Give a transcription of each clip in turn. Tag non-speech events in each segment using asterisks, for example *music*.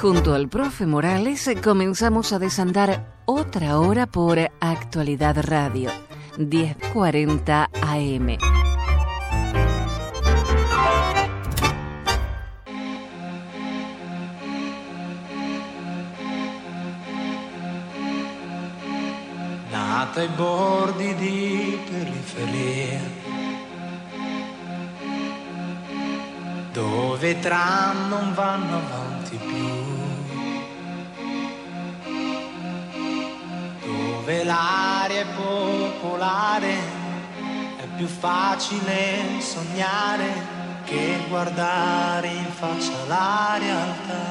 Junto al profe Morales comenzamos a desandar otra hora por Actualidad Radio, 1040 AM. Nata ai bordi di periferia, dove tram non vanno avanti dove l'aria è popolare, è più facile sognare che guardare in faccia la realtà.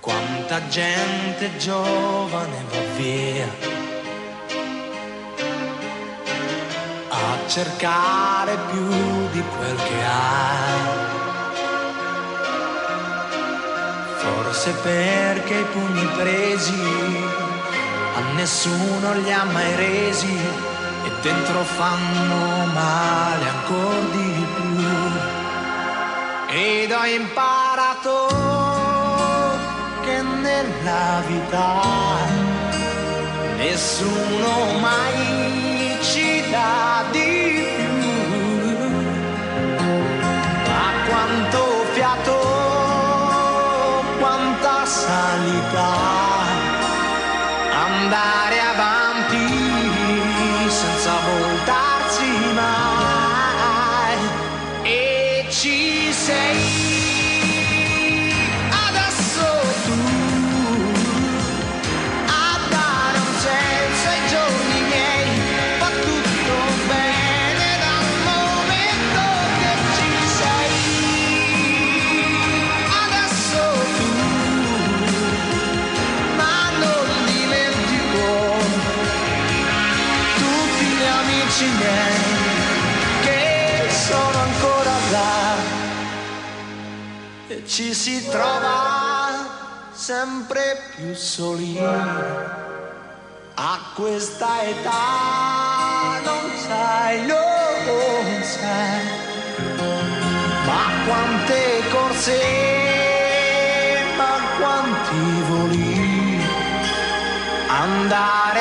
Quanta gente giovane va via a cercare più di quel che ha. Forse perché i pugni presi a nessuno li ha mai resi e dentro fanno male ancora di più. Ed ho imparato che nella vita nessuno mai ci dà di questa età non sai, non sai, ma quante corse, ma quanti voli, andare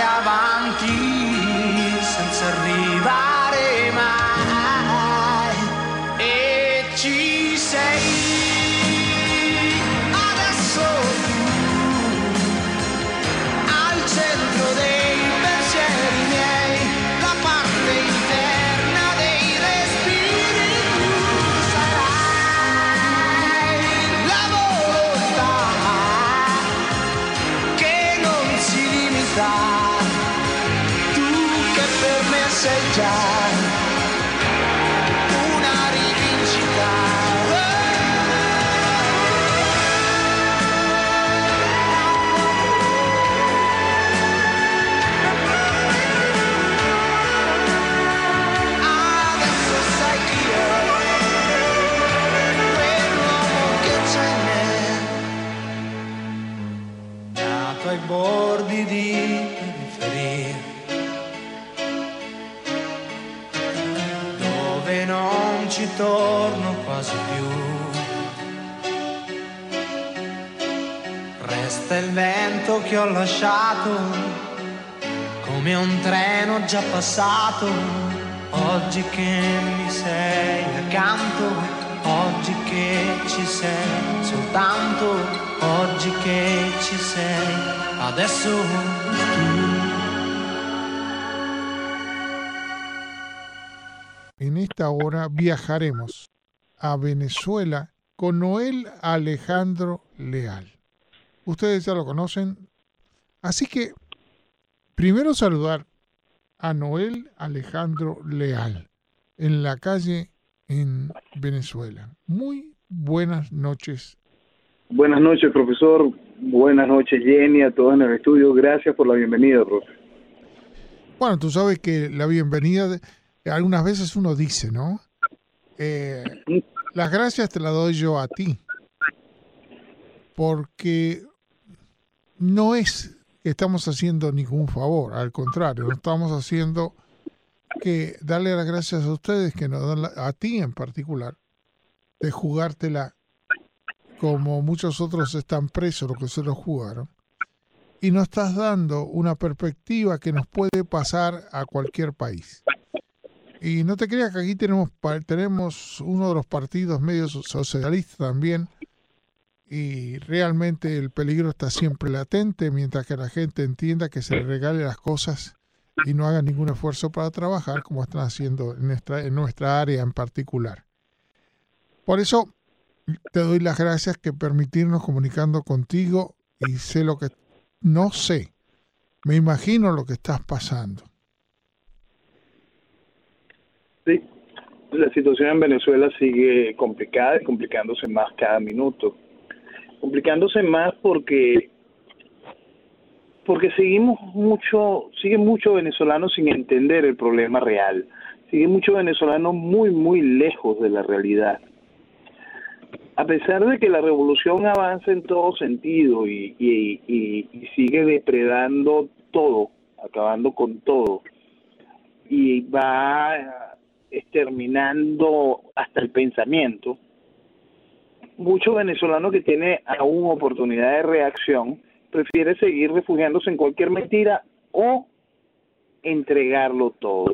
ho lasciato come un treno già passato, oggi che mi sei accanto, oggi che ci sei soltanto, oggi che ci sei, adesso En esta hora viajaremos a Venezuela con Noel Alejandro Leal. Ustedes ya lo conocen. Así que primero saludar a Noel Alejandro Leal en la calle en Venezuela. Muy buenas noches. Buenas noches, profesor. Buenas noches, Jenny, a todos en el estudio. Gracias por la bienvenida, profe. Bueno, tú sabes que la bienvenida de- algunas veces uno dice, ¿no? Eh, las gracias te las doy yo a ti, porque no es estamos haciendo ningún favor, al contrario, estamos haciendo que darle las gracias a ustedes, que nos dan la- a ti en particular, de jugártela como muchos otros están presos, los que se lo jugaron, y nos estás dando una perspectiva que nos puede pasar a cualquier país. Y no te creas que aquí tenemos, tenemos uno de los partidos medios socialistas también, y realmente el peligro está siempre latente mientras que la gente entienda que se le regale las cosas y no haga ningún esfuerzo para trabajar como están haciendo en nuestra, en nuestra área en particular. Por eso te doy las gracias que permitirnos comunicando contigo y sé lo que no sé, me imagino lo que estás pasando. Sí, la situación en Venezuela sigue complicada y complicándose más cada minuto complicándose más porque porque seguimos mucho, sigue mucho venezolano sin entender el problema real, sigue mucho venezolano muy, muy lejos de la realidad. A pesar de que la revolución avanza en todo sentido y, sigue depredando todo, acabando con todo, y va exterminando hasta el pensamiento, mucho venezolano que tiene aún oportunidad de reacción prefiere seguir refugiándose en cualquier mentira o entregarlo todo.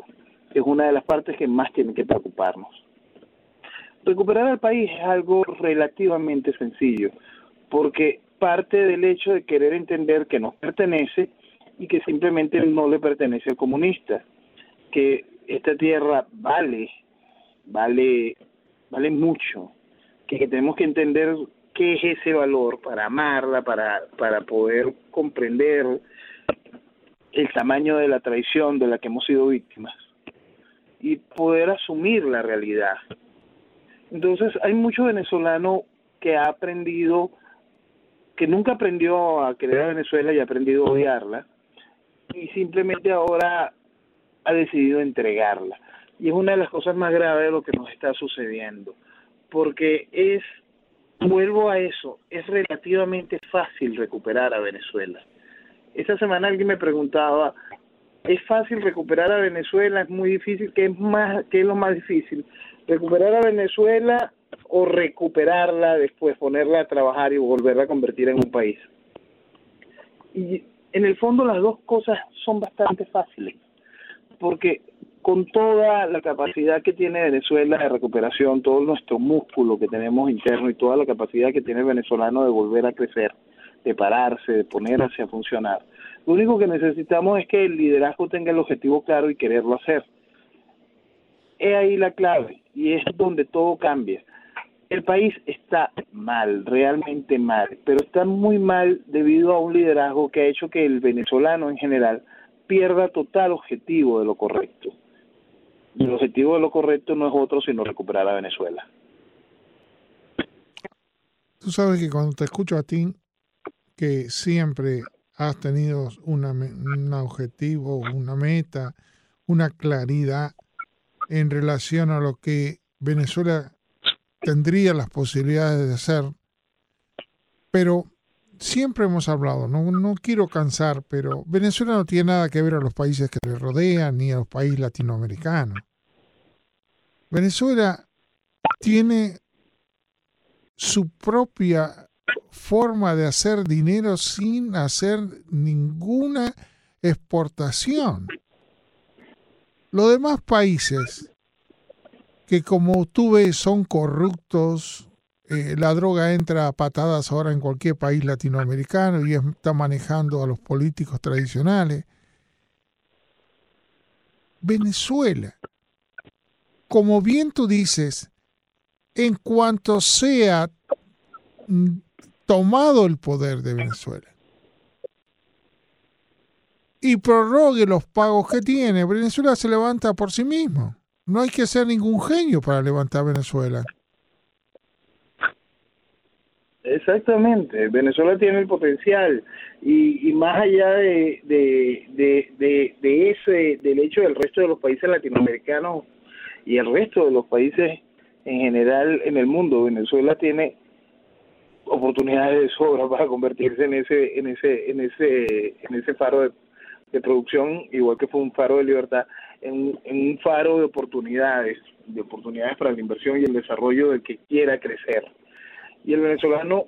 Es una de las partes que más tiene que preocuparnos. Recuperar al país es algo relativamente sencillo, porque parte del hecho de querer entender que nos pertenece y que simplemente no le pertenece al comunista, que esta tierra vale, vale, vale mucho, que, tenemos que entender qué es ese valor para amarla, para, para poder comprender el tamaño de la traición de la que hemos sido víctimas y poder asumir la realidad. Entonces hay mucho venezolano que ha aprendido, que nunca aprendió a querer a Venezuela y ha aprendido a odiarla, y simplemente ahora ha decidido entregarla. Y es una de las cosas más graves de lo que nos está sucediendo porque es, vuelvo a eso, es relativamente fácil recuperar a Venezuela. Esta semana alguien me preguntaba, ¿es fácil recuperar a Venezuela? ¿Es muy difícil? ¿Qué es, más, qué es lo más difícil? ¿Recuperar a Venezuela o recuperarla después, ponerla a trabajar y volverla a convertir en un país? Y en el fondo las dos cosas son bastante fáciles, porque con toda la capacidad que tiene Venezuela de recuperación, todo nuestro músculo que tenemos interno y toda la capacidad que tiene el venezolano de volver a crecer, de pararse, de ponerse a funcionar. Lo único que necesitamos es que el liderazgo tenga el objetivo claro y quererlo hacer. Es ahí la clave y es donde todo cambia. El país está mal, realmente mal, pero está muy mal debido a un liderazgo que ha hecho que el venezolano en general pierda total objetivo de lo correcto. El objetivo de lo correcto no es otro sino recuperar a Venezuela. Tú sabes que cuando te escucho a ti, que siempre has tenido una, un objetivo, una meta, una claridad en relación a lo que Venezuela tendría las posibilidades de hacer, pero siempre hemos hablado, no, no quiero cansar, pero Venezuela no tiene nada que ver a los países que le rodean ni a los países latinoamericanos. Venezuela tiene su propia forma de hacer dinero sin hacer ninguna exportación. Los demás países que como tú ves son corruptos, eh, la droga entra a patadas ahora en cualquier país latinoamericano y está manejando a los políticos tradicionales. Venezuela como bien tú dices, en cuanto sea tomado el poder de Venezuela y prorrogue los pagos que tiene, Venezuela se levanta por sí mismo. No hay que ser ningún genio para levantar Venezuela. Exactamente, Venezuela tiene el potencial y, más allá de, de, de, de, ese, del hecho del resto de los países latinoamericanos y el resto de los países en general en el mundo. Venezuela tiene oportunidades de sobra para convertirse en ese en ese en ese en ese faro de, producción igual que fue un faro de libertad en, un faro de oportunidades de oportunidades para la inversión y el desarrollo del que quiera crecer Y el venezolano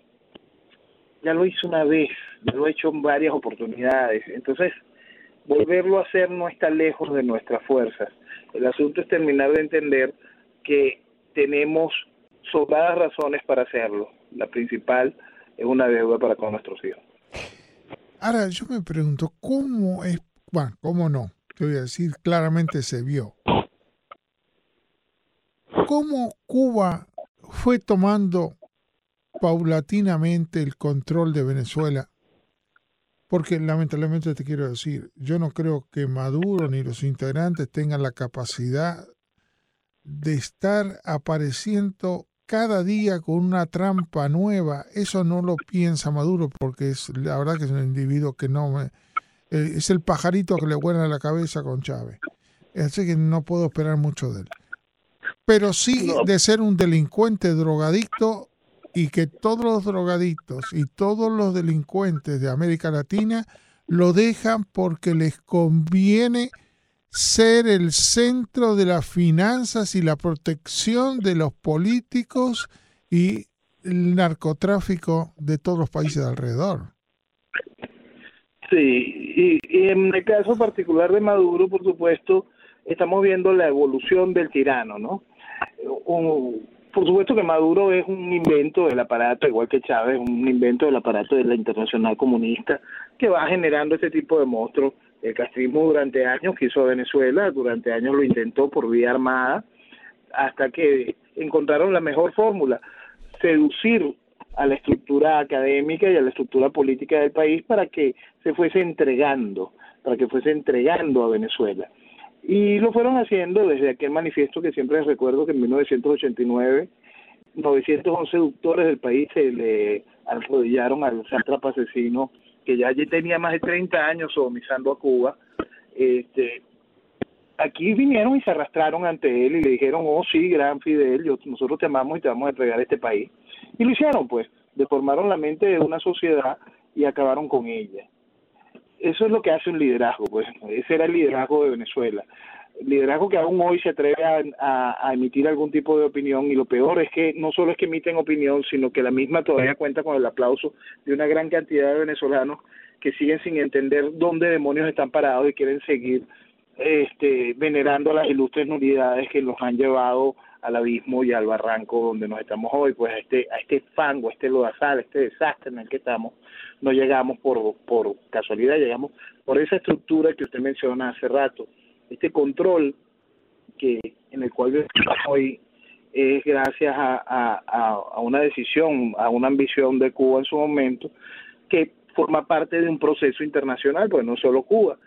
ya lo hizo una vez, ya lo ha hecho en varias oportunidades. Entonces, volverlo a hacer no está lejos de nuestras fuerzas. El asunto es terminar de entender que tenemos sobradas razones para hacerlo. La principal es una deuda para con nuestros hijos. Ahora, yo me pregunto, ¿cómo es? Bueno, ¿cómo no? Te voy a decir, claramente se vio. ¿Cómo Cuba fue tomando paulatinamente el control de Venezuela? Porque lamentablemente te quiero decir, yo no creo que Maduro ni los integrantes tengan la capacidad de estar apareciendo cada día con una trampa nueva. Eso no lo piensa Maduro porque es la verdad que es un individuo que no me... Eh, es el pajarito que le vuela la cabeza con Chávez. Así que no puedo esperar mucho de él. Pero sí de ser un delincuente drogadicto y que todos los drogadictos y todos los delincuentes de América Latina lo dejan porque les conviene ser el centro de las finanzas y la protección de los políticos y el narcotráfico de todos los países alrededor. Sí, y, en el caso particular de Maduro, por supuesto, estamos viendo la evolución del tirano, ¿no? Por supuesto que Maduro es un invento del aparato, igual que Chávez, un invento del aparato de la internacional comunista, que va generando este tipo de monstruos. El castrismo durante años quiso a Venezuela, durante años lo intentó por vía armada, hasta que encontraron la mejor fórmula, seducir a la estructura académica y a la estructura política del país para que se fuese entregando, para que fuese entregando a Venezuela. Y lo fueron haciendo desde aquel manifiesto que siempre les recuerdo que en 1989 911 seductores del país se le arrodillaron al sátrapa asesino que ya tenía más de 30 años sodomizando a Cuba. Este, aquí vinieron y se arrastraron ante él y le dijeron, oh sí, gran Fidel, yo, nosotros te amamos y te vamos a entregar este país. Y lo hicieron, pues, deformaron la mente de una sociedad y acabaron con ella eso es lo que hace un liderazgo, pues ese era el liderazgo de Venezuela. liderazgo que aún hoy se atreve a, emitir algún tipo de opinión y lo peor es que no solo es que emiten opinión, sino que la misma todavía cuenta con el aplauso de una gran cantidad de venezolanos que siguen sin entender dónde demonios están parados y quieren seguir este, venerando a las ilustres nulidades que los han llevado al abismo y al barranco donde nos estamos hoy, pues a este, a este fango, a este lodazal, a este desastre en el que estamos, no llegamos por, por casualidad, llegamos por esa estructura que usted menciona hace rato, este control que en el cual estamos hoy es gracias a, a, a una decisión, a una ambición de Cuba en su momento, que forma parte de un proceso internacional, pues no solo Cuba.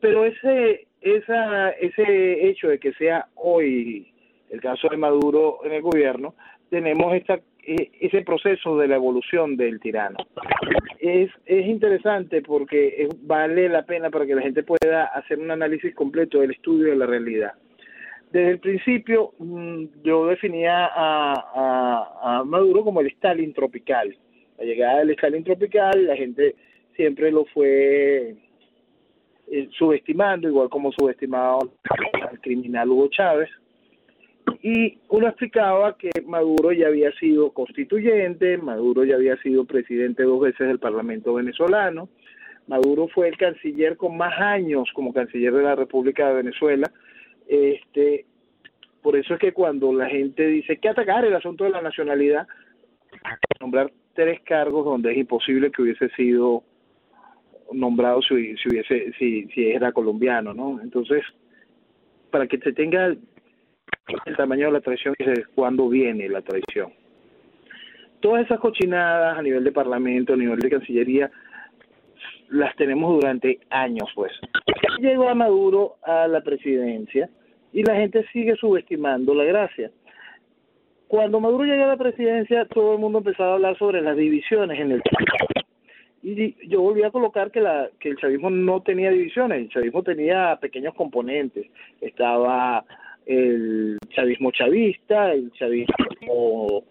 Pero ese, esa, ese hecho de que sea hoy el caso de Maduro en el gobierno, tenemos esta, e, ese proceso de la evolución del tirano. Es, es interesante porque vale la pena para que la gente pueda hacer un análisis completo del estudio de la realidad. Desde el principio mm, yo definía a, a, Maduro como el Stalin tropical. La llegada del Stalin tropical, la gente siempre lo fue eh, subestimando, igual como subestimaba al criminal Hugo Chávez y uno explicaba que Maduro ya había sido constituyente, Maduro ya había sido presidente dos veces del Parlamento venezolano, Maduro fue el canciller con más años como canciller de la República de Venezuela. Este, por eso es que cuando la gente dice que atacar el asunto de la nacionalidad, nombrar tres cargos donde es imposible que hubiese sido nombrado si, si hubiese si, si era colombiano, ¿no? Entonces, para que se tenga el tamaño de la traición y cuándo viene la traición. Todas esas cochinadas a nivel de parlamento, a nivel de cancillería, las tenemos durante años, pues. Llegó a Maduro a la presidencia y la gente sigue subestimando la gracia. Cuando Maduro llegó a la presidencia, todo el mundo empezaba a hablar sobre las divisiones en el y yo volví a colocar que la que el chavismo no tenía divisiones, el chavismo tenía pequeños componentes, estaba el chavismo chavista, el chavismo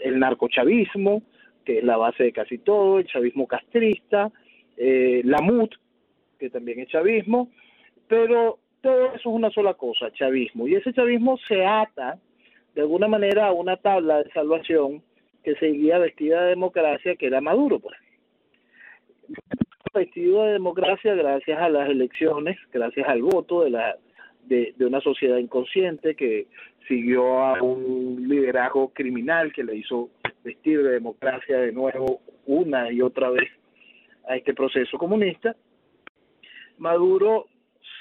el narcochavismo, que es la base de casi todo, el chavismo castrista, eh, la MUT, que también es chavismo, pero todo eso es una sola cosa, chavismo. Y ese chavismo se ata de alguna manera a una tabla de salvación que seguía vestida de democracia, que era Maduro, pues. Vestido de democracia gracias a las elecciones, gracias al voto de la de, de una sociedad inconsciente que siguió a un liderazgo criminal que le hizo vestir de democracia de nuevo una y otra vez a este proceso comunista. Maduro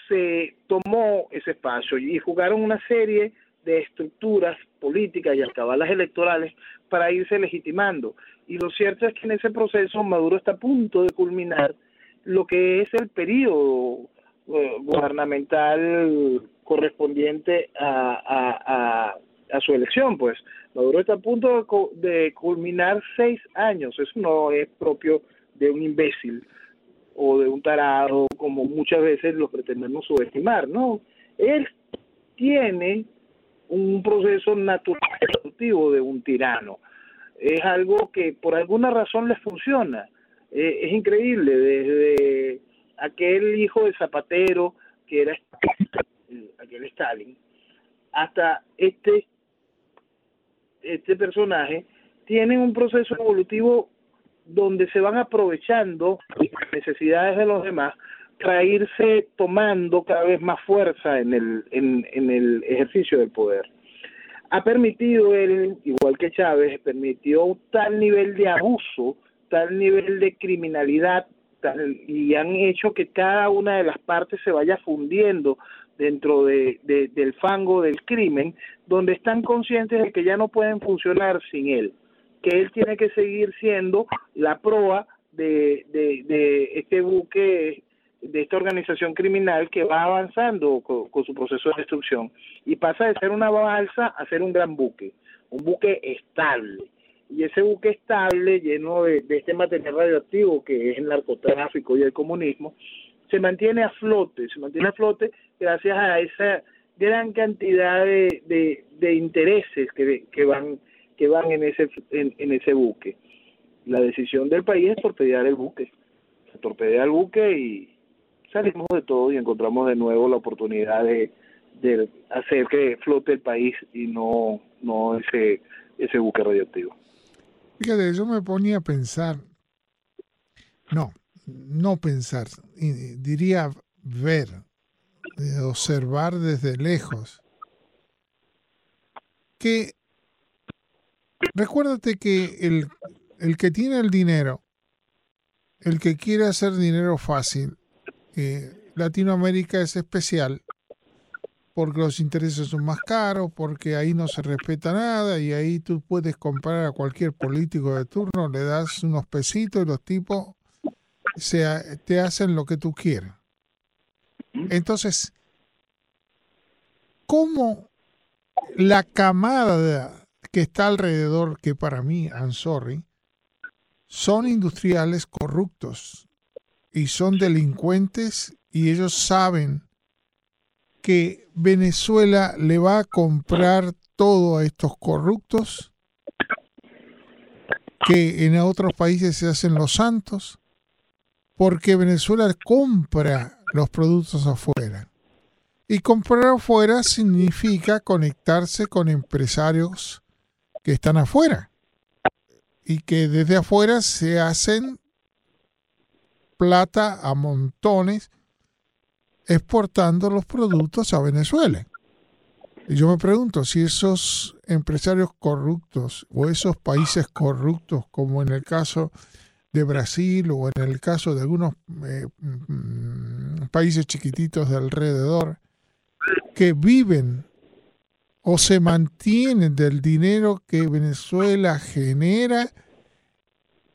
se tomó ese espacio y jugaron una serie de estructuras políticas y alcabalas electorales para irse legitimando. Y lo cierto es que en ese proceso Maduro está a punto de culminar lo que es el periodo eh, gubernamental correspondiente a, a, su elección, pues Maduro está a punto de, de culminar seis años, eso no es propio de un imbécil o de un tarado, como muchas veces lo pretendemos subestimar, ¿no? Él tiene un proceso natural de un tirano. Es algo que por alguna razón le funciona. Eh, es increíble, desde aquel hijo de Zapatero, que era aquel Stalin, hasta este, este personaje, tienen un proceso evolutivo donde se van aprovechando las necesidades de los demás para irse tomando cada vez más fuerza en el, en, en el ejercicio del poder. Ha permitido él, igual que Chávez, permitió tal nivel de abuso, tal nivel de criminalidad, tal, y han hecho que cada una de las partes se vaya fundiendo dentro de, de, del fango del crimen, donde están conscientes de que ya no pueden funcionar sin él que él tiene que seguir siendo la proa de, de este buque, de esta organización criminal que va avanzando con, su proceso de destrucción y pasa de ser una balsa a ser un gran buque, un buque estable. Y ese buque estable, lleno de, de este material radioactivo que es el narcotráfico y el comunismo, se mantiene a flote, se mantiene a flote gracias a esa gran cantidad de, de, intereses que, que van que van en ese, en, ese buque. La decisión del país es torpedear el buque. Se torpedea el buque y salimos de todo y encontramos de nuevo la oportunidad de, de hacer que flote el país y no, no ese, ese buque radioactivo. Fíjate, yo me ponía a pensar, no, no pensar, diría ver, observar desde lejos, que Recuérdate que el, el que tiene el dinero, el que quiere hacer dinero fácil, eh, Latinoamérica es especial porque los intereses son más caros, porque ahí no se respeta nada y ahí tú puedes comprar a cualquier político de turno, le das unos pesitos y los tipos te hacen lo que tú quieras. Entonces, ¿cómo la camada que está alrededor, que para mí, I'm sorry, son industriales corruptos y son delincuentes y ellos saben que Venezuela le va a comprar todo a estos corruptos, que en otros países se hacen los santos, porque Venezuela compra los productos afuera. Y comprar afuera significa conectarse con empresarios que están afuera y que desde afuera se hacen plata a montones exportando los productos a Venezuela. Y yo me pregunto si esos empresarios corruptos o esos países corruptos, como en el caso de Brasil o en el caso de algunos eh, mm, países chiquititos de alrededor, que viven o se mantienen del dinero que Venezuela genera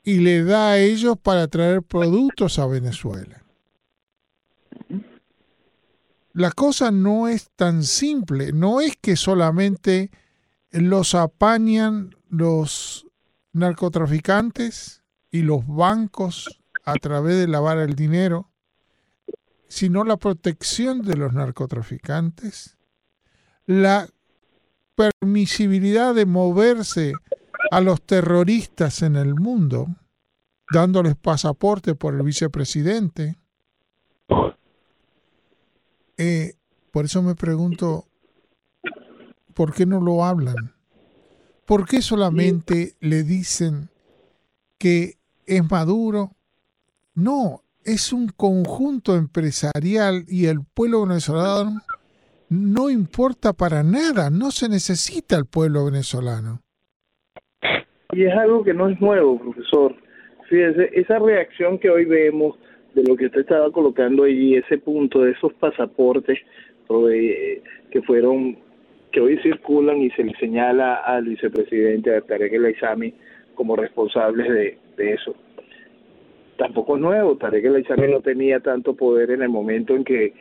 y le da a ellos para traer productos a Venezuela. La cosa no es tan simple, no es que solamente los apañan los narcotraficantes y los bancos a través de lavar el dinero, sino la protección de los narcotraficantes, la permisibilidad de moverse a los terroristas en el mundo, dándoles pasaporte por el vicepresidente. Eh, por eso me pregunto, ¿por qué no lo hablan? ¿Por qué solamente le dicen que es Maduro? No, es un conjunto empresarial y el pueblo venezolano no importa para nada, no se necesita el pueblo venezolano. Y es algo que no es nuevo, profesor. Fíjese, esa reacción que hoy vemos de lo que usted estaba colocando allí, ese punto de esos pasaportes que fueron, que hoy circulan y se le señala al vicepresidente Tarek El como responsables de, de eso. Tampoco es nuevo, Tarek El Aizami no tenía tanto poder en el momento en que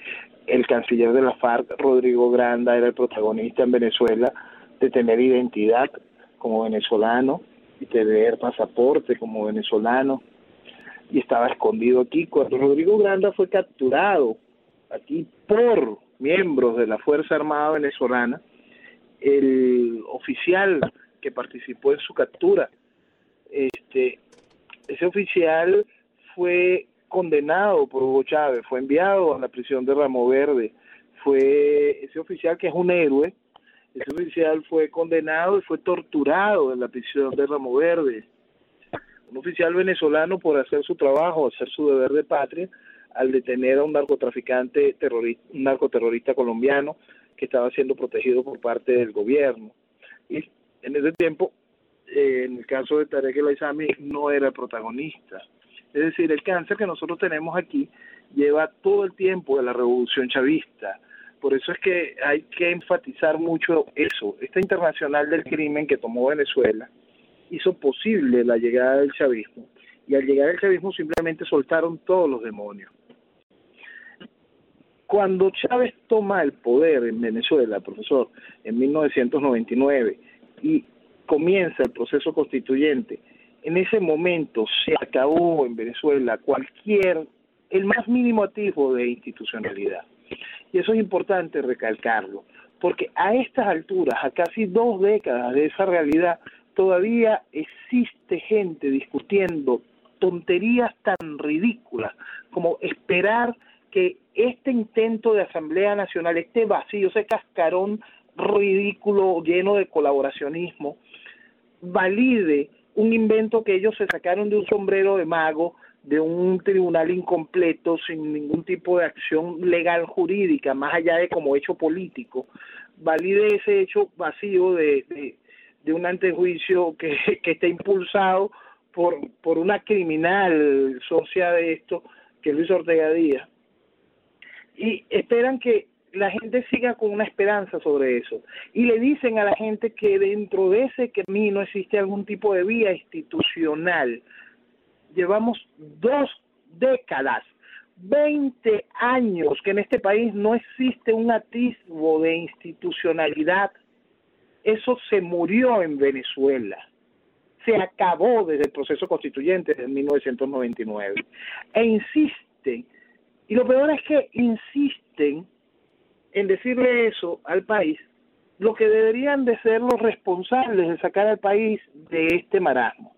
el canciller de la FARC, Rodrigo Granda, era el protagonista en Venezuela de tener identidad como venezolano y tener pasaporte como venezolano y estaba escondido aquí. Cuando Rodrigo Granda fue capturado aquí por miembros de la Fuerza Armada Venezolana, el oficial que participó en su captura, este, ese oficial fue condenado por Hugo Chávez, fue enviado a la prisión de Ramo Verde, fue ese oficial que es un héroe, ese oficial fue condenado y fue torturado en la prisión de Ramo Verde. Un oficial venezolano por hacer su trabajo, hacer su deber de patria, al detener a un narcotraficante terrorista, un narcoterrorista colombiano que estaba siendo protegido por parte del gobierno. Y en ese tiempo, eh, en el caso de Tarek El Aizami, no era el protagonista. Es decir, el cáncer que nosotros tenemos aquí lleva todo el tiempo de la revolución chavista. Por eso es que hay que enfatizar mucho eso. Esta internacional del crimen que tomó Venezuela hizo posible la llegada del chavismo. Y al llegar el chavismo simplemente soltaron todos los demonios. Cuando Chávez toma el poder en Venezuela, profesor, en 1999, y comienza el proceso constituyente, en ese momento se acabó en Venezuela cualquier, el más mínimo atisbo de institucionalidad. Y eso es importante recalcarlo, porque a estas alturas, a casi dos décadas de esa realidad, todavía existe gente discutiendo tonterías tan ridículas como esperar que este intento de Asamblea Nacional, este vacío, ese cascarón ridículo lleno de colaboracionismo, valide un invento que ellos se sacaron de un sombrero de mago, de un tribunal incompleto, sin ningún tipo de acción legal jurídica, más allá de como hecho político, valide ese hecho vacío de, de, un antejuicio que, *laughs* que está impulsado por, por una criminal socia de esto, que es Luis Ortega Díaz y esperan que la gente siga con una esperanza sobre eso. Y le dicen a la gente que dentro de ese camino existe algún tipo de vía institucional. Llevamos dos décadas, 20 años que en este país no existe un atisbo de institucionalidad. Eso se murió en Venezuela. Se acabó desde el proceso constituyente de 1999. E insisten y lo peor es que insisten en decirle eso al país, lo que deberían de ser los responsables de sacar al país de este marasmo.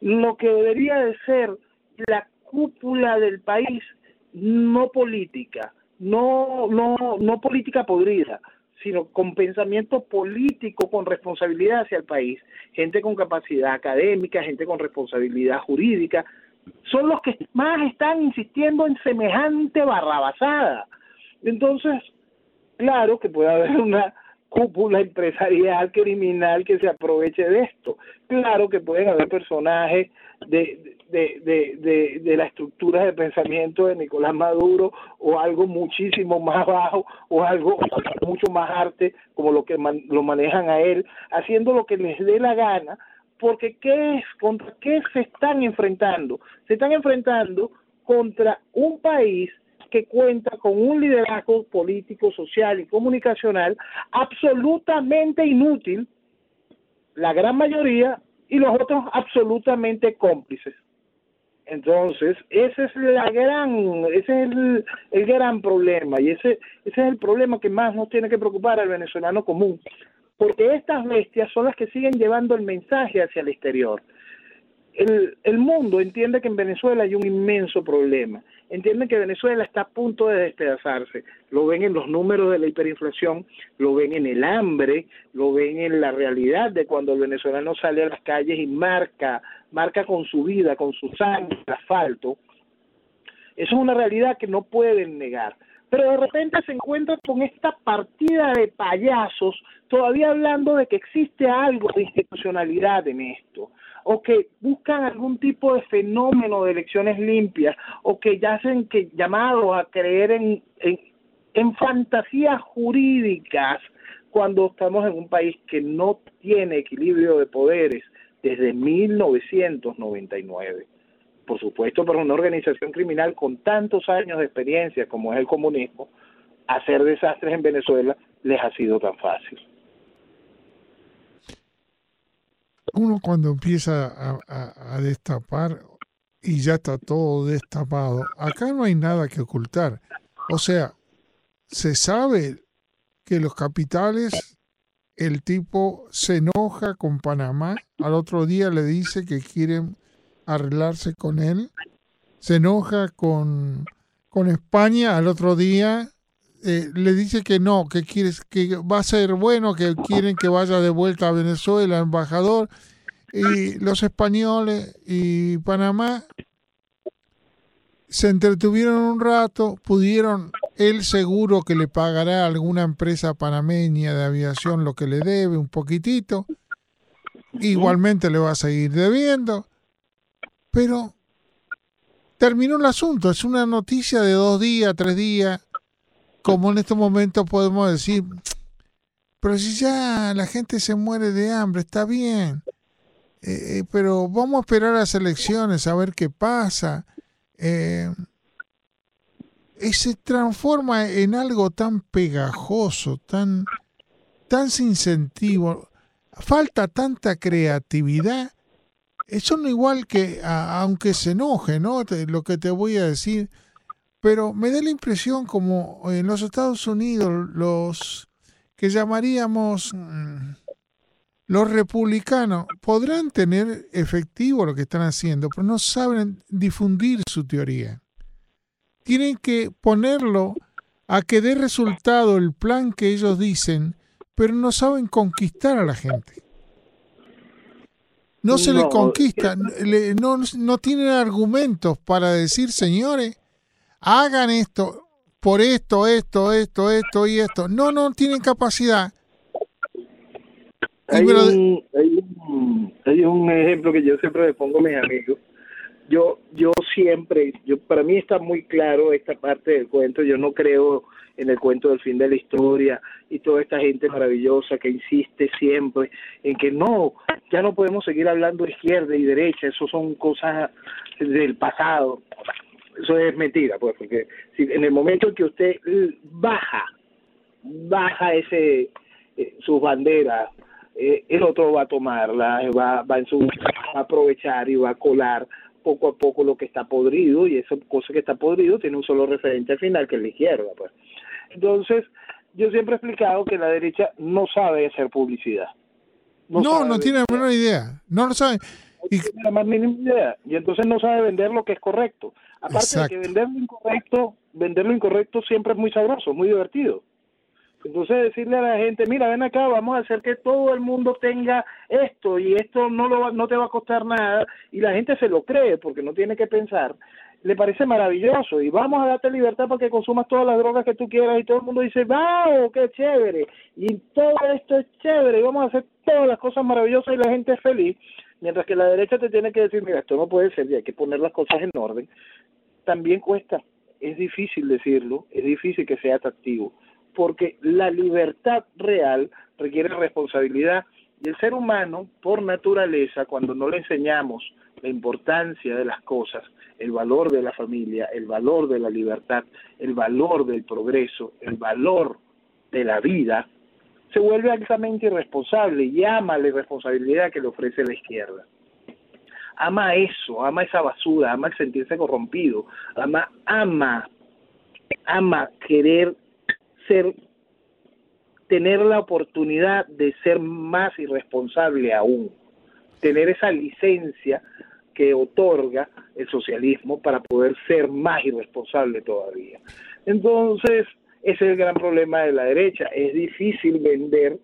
Lo que debería de ser la cúpula del país, no política, no, no, no política podrida, sino con pensamiento político, con responsabilidad hacia el país, gente con capacidad académica, gente con responsabilidad jurídica, son los que más están insistiendo en semejante barrabasada. Entonces, claro que puede haber una cúpula empresarial criminal que se aproveche de esto. Claro que pueden haber personajes de, de, de, de, de la estructura de pensamiento de Nicolás Maduro o algo muchísimo más bajo o algo mucho más arte como lo que lo manejan a él, haciendo lo que les dé la gana porque ¿qué es? ¿Contra qué se están enfrentando? Se están enfrentando contra un país que cuenta con un liderazgo político, social y comunicacional absolutamente inútil, la gran mayoría, y los otros absolutamente cómplices. Entonces, ese es la gran, ese es el, gran problema, y ese, ese es el problema que más nos tiene que preocupar al venezolano común, porque estas bestias son las que siguen llevando el mensaje hacia el exterior. El, el mundo entiende que en Venezuela hay un inmenso problema. Entienden que Venezuela está a punto de despedazarse. Lo ven en los números de la hiperinflación, lo ven en el hambre, lo ven en la realidad de cuando el venezolano sale a las calles y marca, marca con su vida, con su sangre, el asfalto. Eso es una realidad que no pueden negar. Pero de repente se encuentran con esta partida de payasos todavía hablando de que existe algo de institucionalidad en esto o que buscan algún tipo de fenómeno de elecciones limpias, o que ya hacen que llamados a creer en, en, en fantasías jurídicas cuando estamos en un país que no tiene equilibrio de poderes desde 1999. Por supuesto, para una organización criminal con tantos años de experiencia como es el comunismo, hacer desastres en Venezuela les ha sido tan fácil. Uno cuando empieza a, destapar y ya está todo destapado, acá no hay nada que ocultar. O sea, se sabe que los capitales, el tipo se enoja con Panamá, al otro día le dice que quieren arreglarse con él, se enoja con, con España, al otro día eh, le dice que no, que quieres que va a ser bueno, que quieren que vaya de vuelta a Venezuela, embajador, y los españoles y Panamá se entretuvieron un rato, pudieron, él seguro que le pagará a alguna empresa panameña de aviación lo que le debe, un poquitito, igualmente le va a seguir debiendo, pero terminó el asunto, es una noticia de dos días, tres días, como en estos momentos podemos decir, pero si ya la gente se muere de hambre, está bien. Eh, eh, pero vamos a esperar las elecciones a ver qué pasa. Eh, y se transforma en algo tan pegajoso, tan, tan sin sentido. Falta tanta creatividad. Eso no igual que, aunque se enoje, ¿no? lo que te voy a decir pero me da la impresión como en los Estados Unidos los que llamaríamos mm, los republicanos podrán tener efectivo lo que están haciendo, pero no saben difundir su teoría. Tienen que ponerlo a que dé resultado el plan que ellos dicen, pero no saben conquistar a la gente. No se le conquista, no, no tienen argumentos para decir, señores, hagan esto, por esto, esto, esto, esto y esto. No, no tienen capacidad. Hay, un, hay, un, ejemplo que yo siempre le pongo a mis amigos. Yo, yo siempre, yo para mí está muy claro esta parte del cuento. Yo no creo en el cuento del fin de la historia y toda esta gente maravillosa que insiste siempre en que no, ya no podemos seguir hablando izquierda y derecha, eso son cosas del pasado eso es mentira, pues, porque si en el momento en que usted baja, baja ese eh, sus banderas, eh, el otro va a tomarla, va, va, en su, va a aprovechar y va a colar poco a poco lo que está podrido y esa cosa que está podrido tiene un solo referente al final que es la izquierda, pues. Entonces, yo siempre he explicado que la derecha no sabe hacer publicidad. No, no, no tiene la menor idea. No lo sabe. Y... la más mínima idea. Y entonces no sabe vender lo que es correcto. Aparte de que vender lo incorrecto, vender lo incorrecto siempre es muy sabroso, muy divertido. Entonces decirle a la gente, mira, ven acá, vamos a hacer que todo el mundo tenga esto y esto no lo no te va a costar nada y la gente se lo cree porque no tiene que pensar, le parece maravilloso y vamos a darte libertad para que consumas todas las drogas que tú quieras y todo el mundo dice, wow, qué chévere y todo esto es chévere y vamos a hacer todas las cosas maravillosas y la gente es feliz, mientras que la derecha te tiene que decir, mira, esto no puede ser y hay que poner las cosas en orden también cuesta. Es difícil decirlo, es difícil que sea atractivo, porque la libertad real requiere responsabilidad y el ser humano, por naturaleza, cuando no le enseñamos la importancia de las cosas, el valor de la familia, el valor de la libertad, el valor del progreso, el valor de la vida, se vuelve altamente irresponsable y ama la irresponsabilidad que le ofrece la izquierda ama eso, ama esa basura, ama el sentirse corrompido, ama, ama, ama querer ser, tener la oportunidad de ser más irresponsable aún, tener esa licencia que otorga el socialismo para poder ser más irresponsable todavía. Entonces, ese es el gran problema de la derecha. Es difícil vender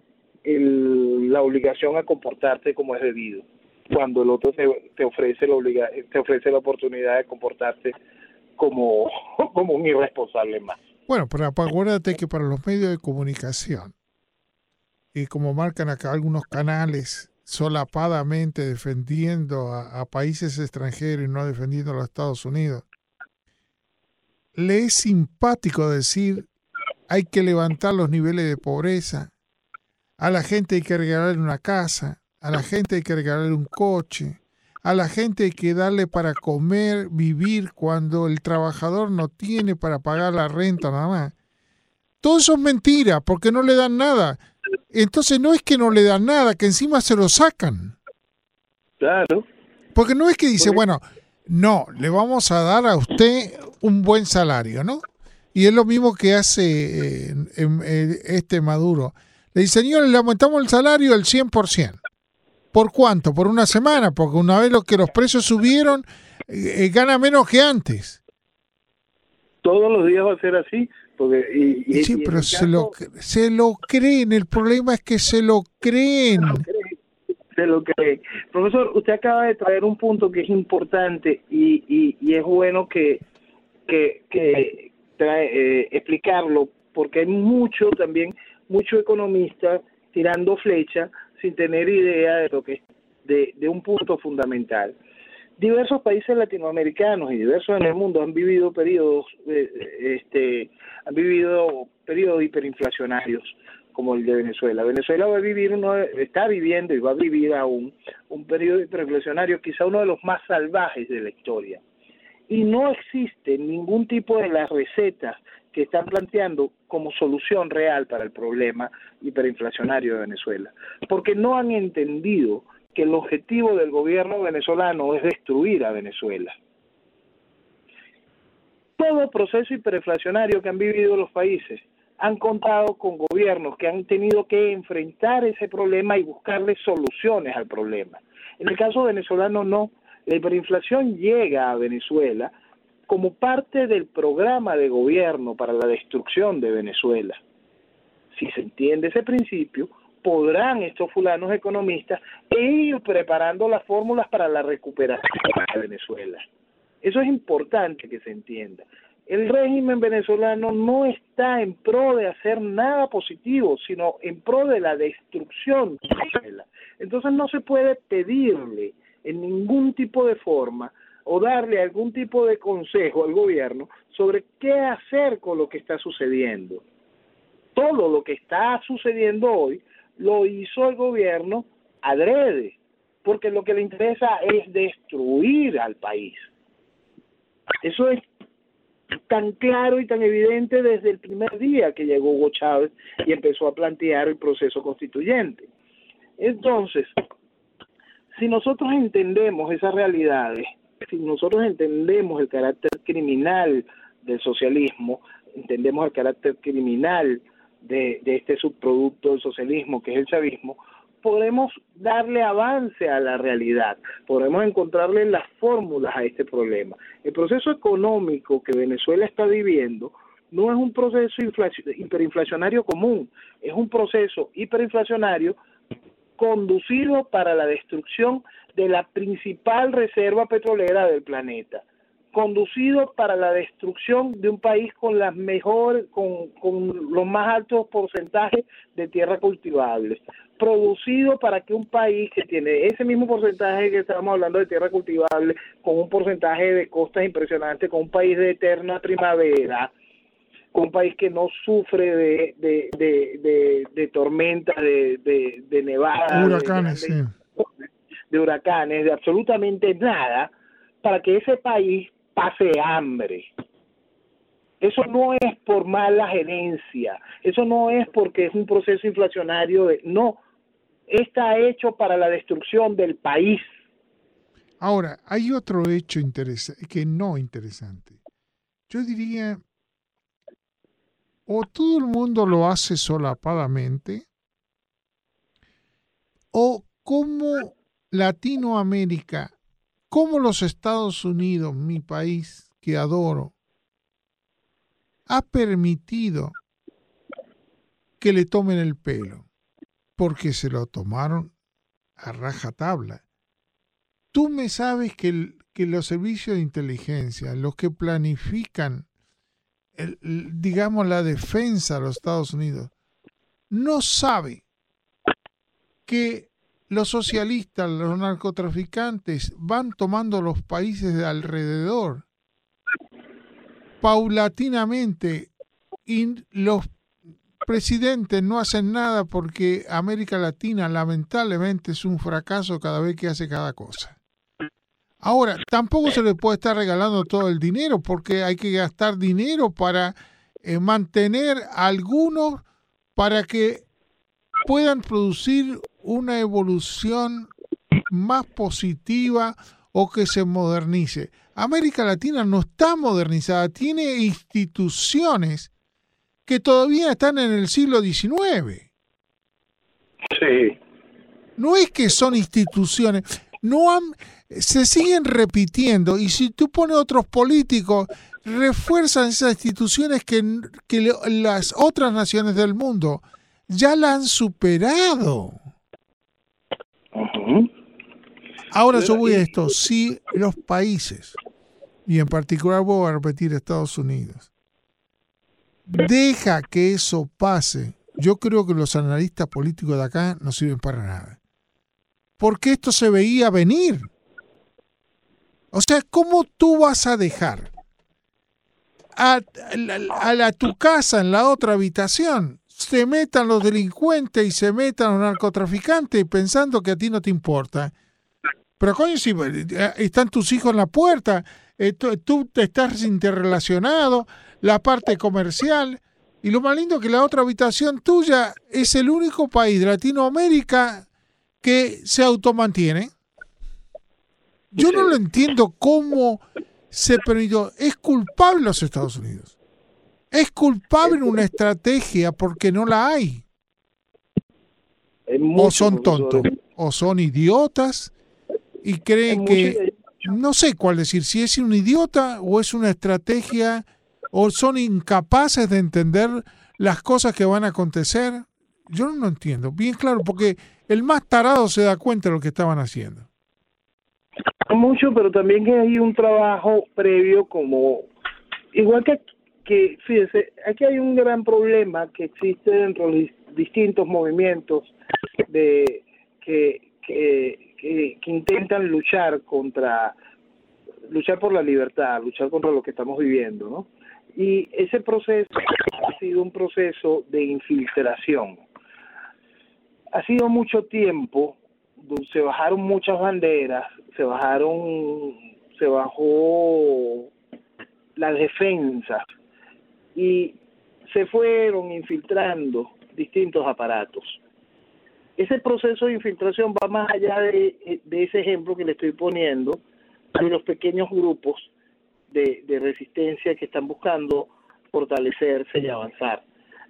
la obligación a comportarte como es debido cuando el otro te, ofrece la obliga te ofrece la oportunidad de comportarte como, *laughs* como un irresponsable más. Bueno, pero acuérdate que para los medios de comunicación, y como marcan acá algunos canales solapadamente defendiendo a, países extranjeros y no defendiendo a los Estados Unidos, le es simpático decir hay que levantar los niveles de pobreza, a la gente hay que regalarle una casa, a la gente hay que regalarle un coche, a la gente hay que darle para comer, vivir cuando el trabajador no tiene para pagar la renta nada más. Todo eso es mentira, porque no le dan nada. Entonces no es que no le dan nada, que encima se lo sacan. Claro. Porque no es que dice, bueno, no, le vamos a dar a usted un buen salario, ¿no? Y es lo mismo que hace eh, este Maduro. Le dice, señor, le aumentamos el salario al 100%. ¿Por cuánto? ¿Por una semana? Porque una vez lo que los precios subieron, eh, gana menos que antes. Todos los días va a ser así. Porque, y, sí, pero se, lo, se lo creen. El problema es que se lo creen. Se lo creen. Profesor, usted acaba de traer un punto que es importante y, y, es bueno que, que, que trae, eh, explicarlo porque hay mucho también, mucho economista tirando flecha sin tener idea de lo que de, de un punto fundamental. Diversos países latinoamericanos y diversos en el mundo han vivido periodos, eh, este, han vivido periodos hiperinflacionarios como el de Venezuela. Venezuela va a vivir uno, está viviendo y va a vivir aún un periodo hiperinflacionario, quizá uno de los más salvajes de la historia. Y no existe ningún tipo de las recetas que están planteando como solución real para el problema hiperinflacionario de Venezuela, porque no han entendido que el objetivo del gobierno venezolano es destruir a Venezuela. Todo proceso hiperinflacionario que han vivido los países han contado con gobiernos que han tenido que enfrentar ese problema y buscarle soluciones al problema. En el caso venezolano no, la hiperinflación llega a Venezuela como parte del programa de gobierno para la destrucción de Venezuela. Si se entiende ese principio, podrán estos fulanos economistas ir preparando las fórmulas para la recuperación de Venezuela. Eso es importante que se entienda. El régimen venezolano no está en pro de hacer nada positivo, sino en pro de la destrucción de Venezuela. Entonces no se puede pedirle en ningún tipo de forma o darle algún tipo de consejo al gobierno sobre qué hacer con lo que está sucediendo. Todo lo que está sucediendo hoy lo hizo el gobierno adrede, porque lo que le interesa es destruir al país. Eso es tan claro y tan evidente desde el primer día que llegó Hugo Chávez y empezó a plantear el proceso constituyente. Entonces, si nosotros entendemos esas realidades, si nosotros entendemos el carácter criminal del socialismo, entendemos el carácter criminal de, este subproducto del socialismo, que es el chavismo, podemos darle avance a la realidad, podemos encontrarle las fórmulas a este problema. El proceso económico que Venezuela está viviendo no es un proceso hiperinflacionario común, es un proceso hiperinflacionario conducido para la destrucción de la principal reserva petrolera del planeta, conducido para la destrucción de un país con las mejores, con, con los más altos porcentajes de tierra cultivable, producido para que un país que tiene ese mismo porcentaje que estábamos hablando de tierra cultivable, con un porcentaje de costas impresionante, con un país de eterna primavera, con un país que no sufre de, de, de, de, tormentas, de, de, de nevadas, huracanes, de huracanes, de absolutamente nada, para que ese país pase hambre. Eso no es por mala gerencia, eso no es porque es un proceso inflacionario, de, no, está hecho para la destrucción del país. Ahora, hay otro hecho interesante, que no interesante. Yo diría, o todo el mundo lo hace solapadamente, o cómo Latinoamérica cómo los Estados Unidos, mi país que adoro, ha permitido que le tomen el pelo, porque se lo tomaron a rajatabla. Tú me sabes que, los servicios de inteligencia, los que planifican, digamos, la defensa de los Estados Unidos, no sabe que los socialistas, los narcotraficantes van tomando los países de alrededor paulatinamente y los presidentes no hacen nada porque América Latina lamentablemente es un fracaso cada vez que hace cada cosa. Ahora, tampoco se le puede estar regalando todo el dinero porque hay que gastar dinero para eh, mantener a algunos para que puedan producir una evolución más positiva o que se modernice. América Latina no está modernizada, tiene instituciones que todavía están en el siglo XIX. Sí. No es que son instituciones, no han, se siguen repitiendo y si tú pones otros políticos, refuerzan esas instituciones que, que las otras naciones del mundo ya la han superado. Ahora yo voy a esto, si los países, y en particular voy a repetir Estados Unidos, deja que eso pase, yo creo que los analistas políticos de acá no sirven para nada. Porque esto se veía venir. O sea, ¿cómo tú vas a dejar a, a tu casa en la otra habitación se metan los delincuentes y se metan los narcotraficantes pensando que a ti no te importa. Pero coño, si eh, están tus hijos en la puerta, eh, tú, te estás interrelacionado, la parte comercial, y lo más lindo que la otra habitación tuya es el único país de Latinoamérica que se automantiene. Yo no lo entiendo cómo se permitió. Es culpable los Estados Unidos es culpable en una estrategia porque no la hay. o son tontos, o son idiotas y creen que, no sé cuál decir, si es un idiota o es una estrategia, o son incapaces de entender las cosas que van a acontecer. Yo no lo entiendo, bien claro, porque el más tarado se da cuenta de lo que estaban haciendo. Mucho, pero también hay un trabajo previo como, igual que que, fíjese, aquí hay un gran problema que existe dentro de los distintos movimientos de que, que, que, intentan luchar contra, luchar por la libertad, luchar contra lo que estamos viviendo, ¿no? Y ese proceso ha sido un proceso de infiltración. Ha sido mucho tiempo, se bajaron muchas banderas, se bajaron, se bajó las defensas y se fueron infiltrando distintos aparatos. Ese proceso de infiltración va más allá de, ese ejemplo que le estoy poniendo de los pequeños grupos de, de resistencia que están buscando fortalecerse y avanzar.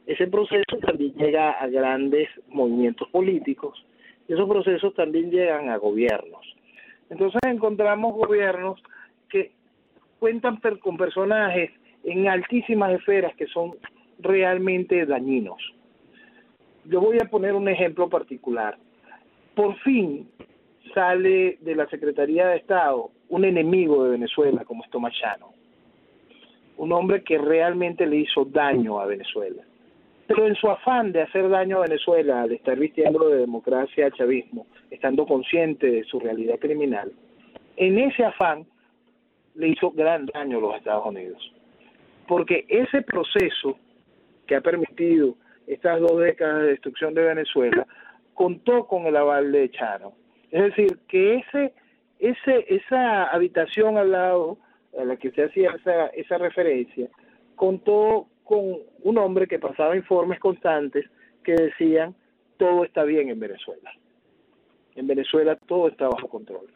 Ese proceso también llega a grandes movimientos políticos y esos procesos también llegan a gobiernos. Entonces encontramos gobiernos que cuentan con personajes en altísimas esferas que son realmente dañinos. Yo voy a poner un ejemplo particular. Por fin sale de la Secretaría de Estado un enemigo de Venezuela como es Tomachano, un hombre que realmente le hizo daño a Venezuela. Pero en su afán de hacer daño a Venezuela, de estar vistiendo de democracia al chavismo, estando consciente de su realidad criminal, en ese afán le hizo gran daño a los Estados Unidos porque ese proceso que ha permitido estas dos décadas de destrucción de Venezuela contó con el aval de Chano. Es decir, que ese, ese, esa habitación al lado a la que se hacía esa, esa referencia contó con un hombre que pasaba informes constantes que decían todo está bien en Venezuela. En Venezuela todo está bajo control,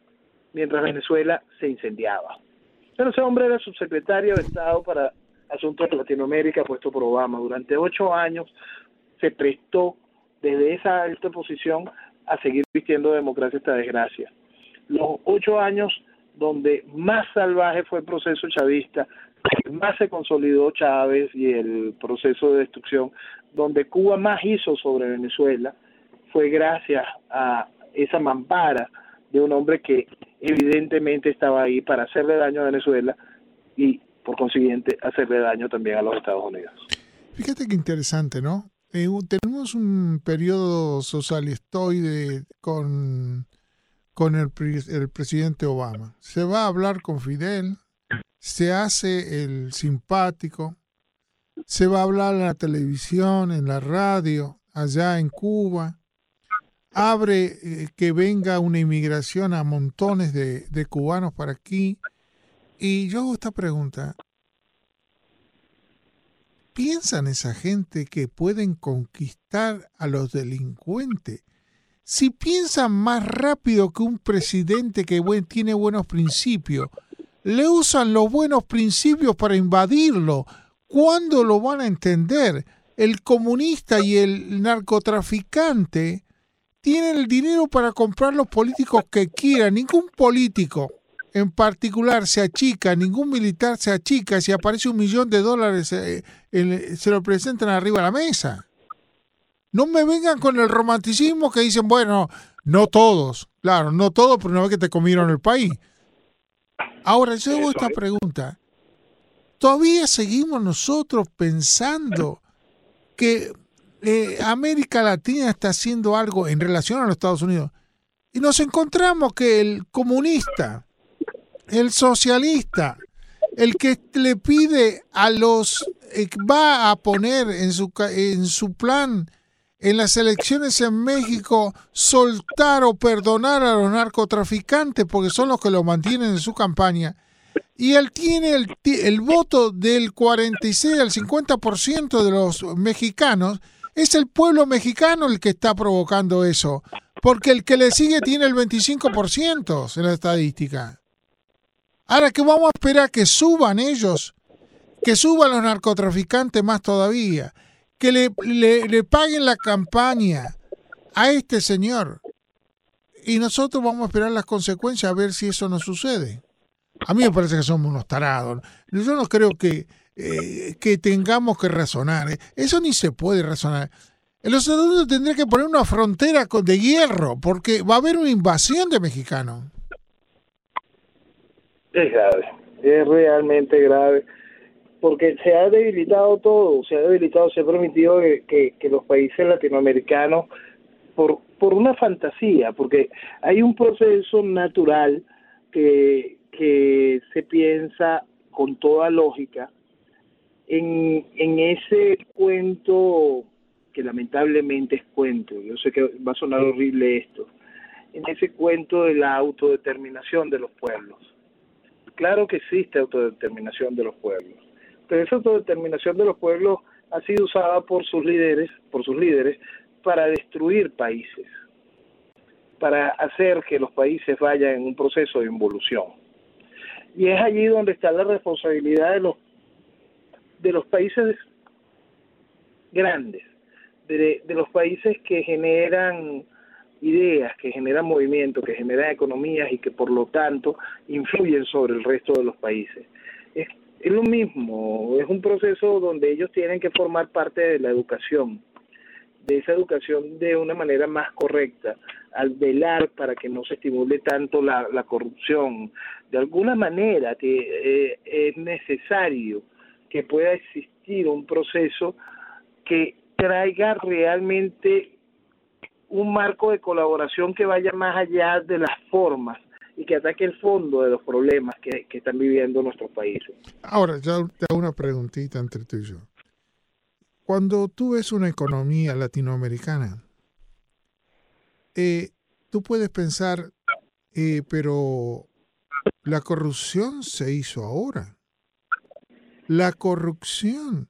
mientras Venezuela se incendiaba. Pero ese hombre era subsecretario de Estado para Asuntos de Latinoamérica puesto por Obama. Durante ocho años se prestó desde esa alta posición a seguir vistiendo democracia esta desgracia. Los ocho años donde más salvaje fue el proceso chavista, más se consolidó Chávez y el proceso de destrucción, donde Cuba más hizo sobre Venezuela, fue gracias a esa mampara de un hombre que evidentemente estaba ahí para hacerle daño a Venezuela y por consiguiente hacerle daño también a los Estados Unidos. Fíjate qué interesante, ¿no? Eh, tenemos un periodo socialistoide con, con el, el presidente Obama. Se va a hablar con Fidel, se hace el simpático, se va a hablar en la televisión, en la radio, allá en Cuba, abre eh, que venga una inmigración a montones de, de cubanos para aquí. Y yo hago esta pregunta, ¿piensan esa gente que pueden conquistar a los delincuentes? Si piensan más rápido que un presidente que tiene buenos principios, le usan los buenos principios para invadirlo. ¿Cuándo lo van a entender? El comunista y el narcotraficante tienen el dinero para comprar los políticos que quieran. Ningún político en particular se achica, ningún militar se achica. Si aparece un millón de dólares, eh, se lo presentan arriba de la mesa. No me vengan con el romanticismo que dicen, bueno, no todos. Claro, no todos, pero una vez que te comieron el país. Ahora, yo hago esta pregunta. ¿Todavía seguimos nosotros pensando que eh, América Latina está haciendo algo en relación a los Estados Unidos? Y nos encontramos que el comunista, el socialista, el que le pide a los, eh, va a poner en su, en su plan en las elecciones en México soltar o perdonar a los narcotraficantes porque son los que lo mantienen en su campaña. Y él tiene el, el voto del 46 al 50% de los mexicanos. Es el pueblo mexicano el que está provocando eso. Porque el que le sigue tiene el 25% en la estadística. Ahora que vamos a esperar que suban ellos, que suban los narcotraficantes más todavía que le, le, paguen la campaña a este señor. Y nosotros vamos a esperar las consecuencias a ver si eso no sucede. A mí me parece que somos unos tarados. Yo no creo que, eh, que tengamos que razonar. ¿eh? Eso ni se puede razonar. Los Estados Unidos tendría que poner una frontera de hierro porque va a haber una invasión de mexicanos. Es grave, es realmente grave. Porque se ha debilitado todo, se ha debilitado, se ha permitido que, los países latinoamericanos, por, por una fantasía, porque hay un proceso natural que, que se piensa con toda lógica en, en ese cuento que lamentablemente es cuento, yo sé que va a sonar horrible esto, en ese cuento de la autodeterminación de los pueblos. Claro que existe autodeterminación de los pueblos, pero esa autodeterminación de los pueblos ha sido usada por sus líderes, por sus líderes, para destruir países, para hacer que los países vayan en un proceso de involución. Y es allí donde está la responsabilidad de los de los países grandes, de, de los países que generan ideas, que generan movimiento, que generan economías y que por lo tanto influyen sobre el resto de los países. Es lo mismo, es un proceso donde ellos tienen que formar parte de la educación, de esa educación de una manera más correcta, al velar para que no se estimule tanto la, corrupción. De alguna manera que eh, es necesario que pueda existir un proceso que traiga realmente un marco de colaboración que vaya más allá de las formas y que ataque el fondo de los problemas que, están viviendo nuestros países. Ahora, ya te hago una preguntita entre tú y yo. Cuando tú ves una economía latinoamericana, eh, tú puedes pensar, eh, pero la corrupción se hizo ahora. ¿La corrupción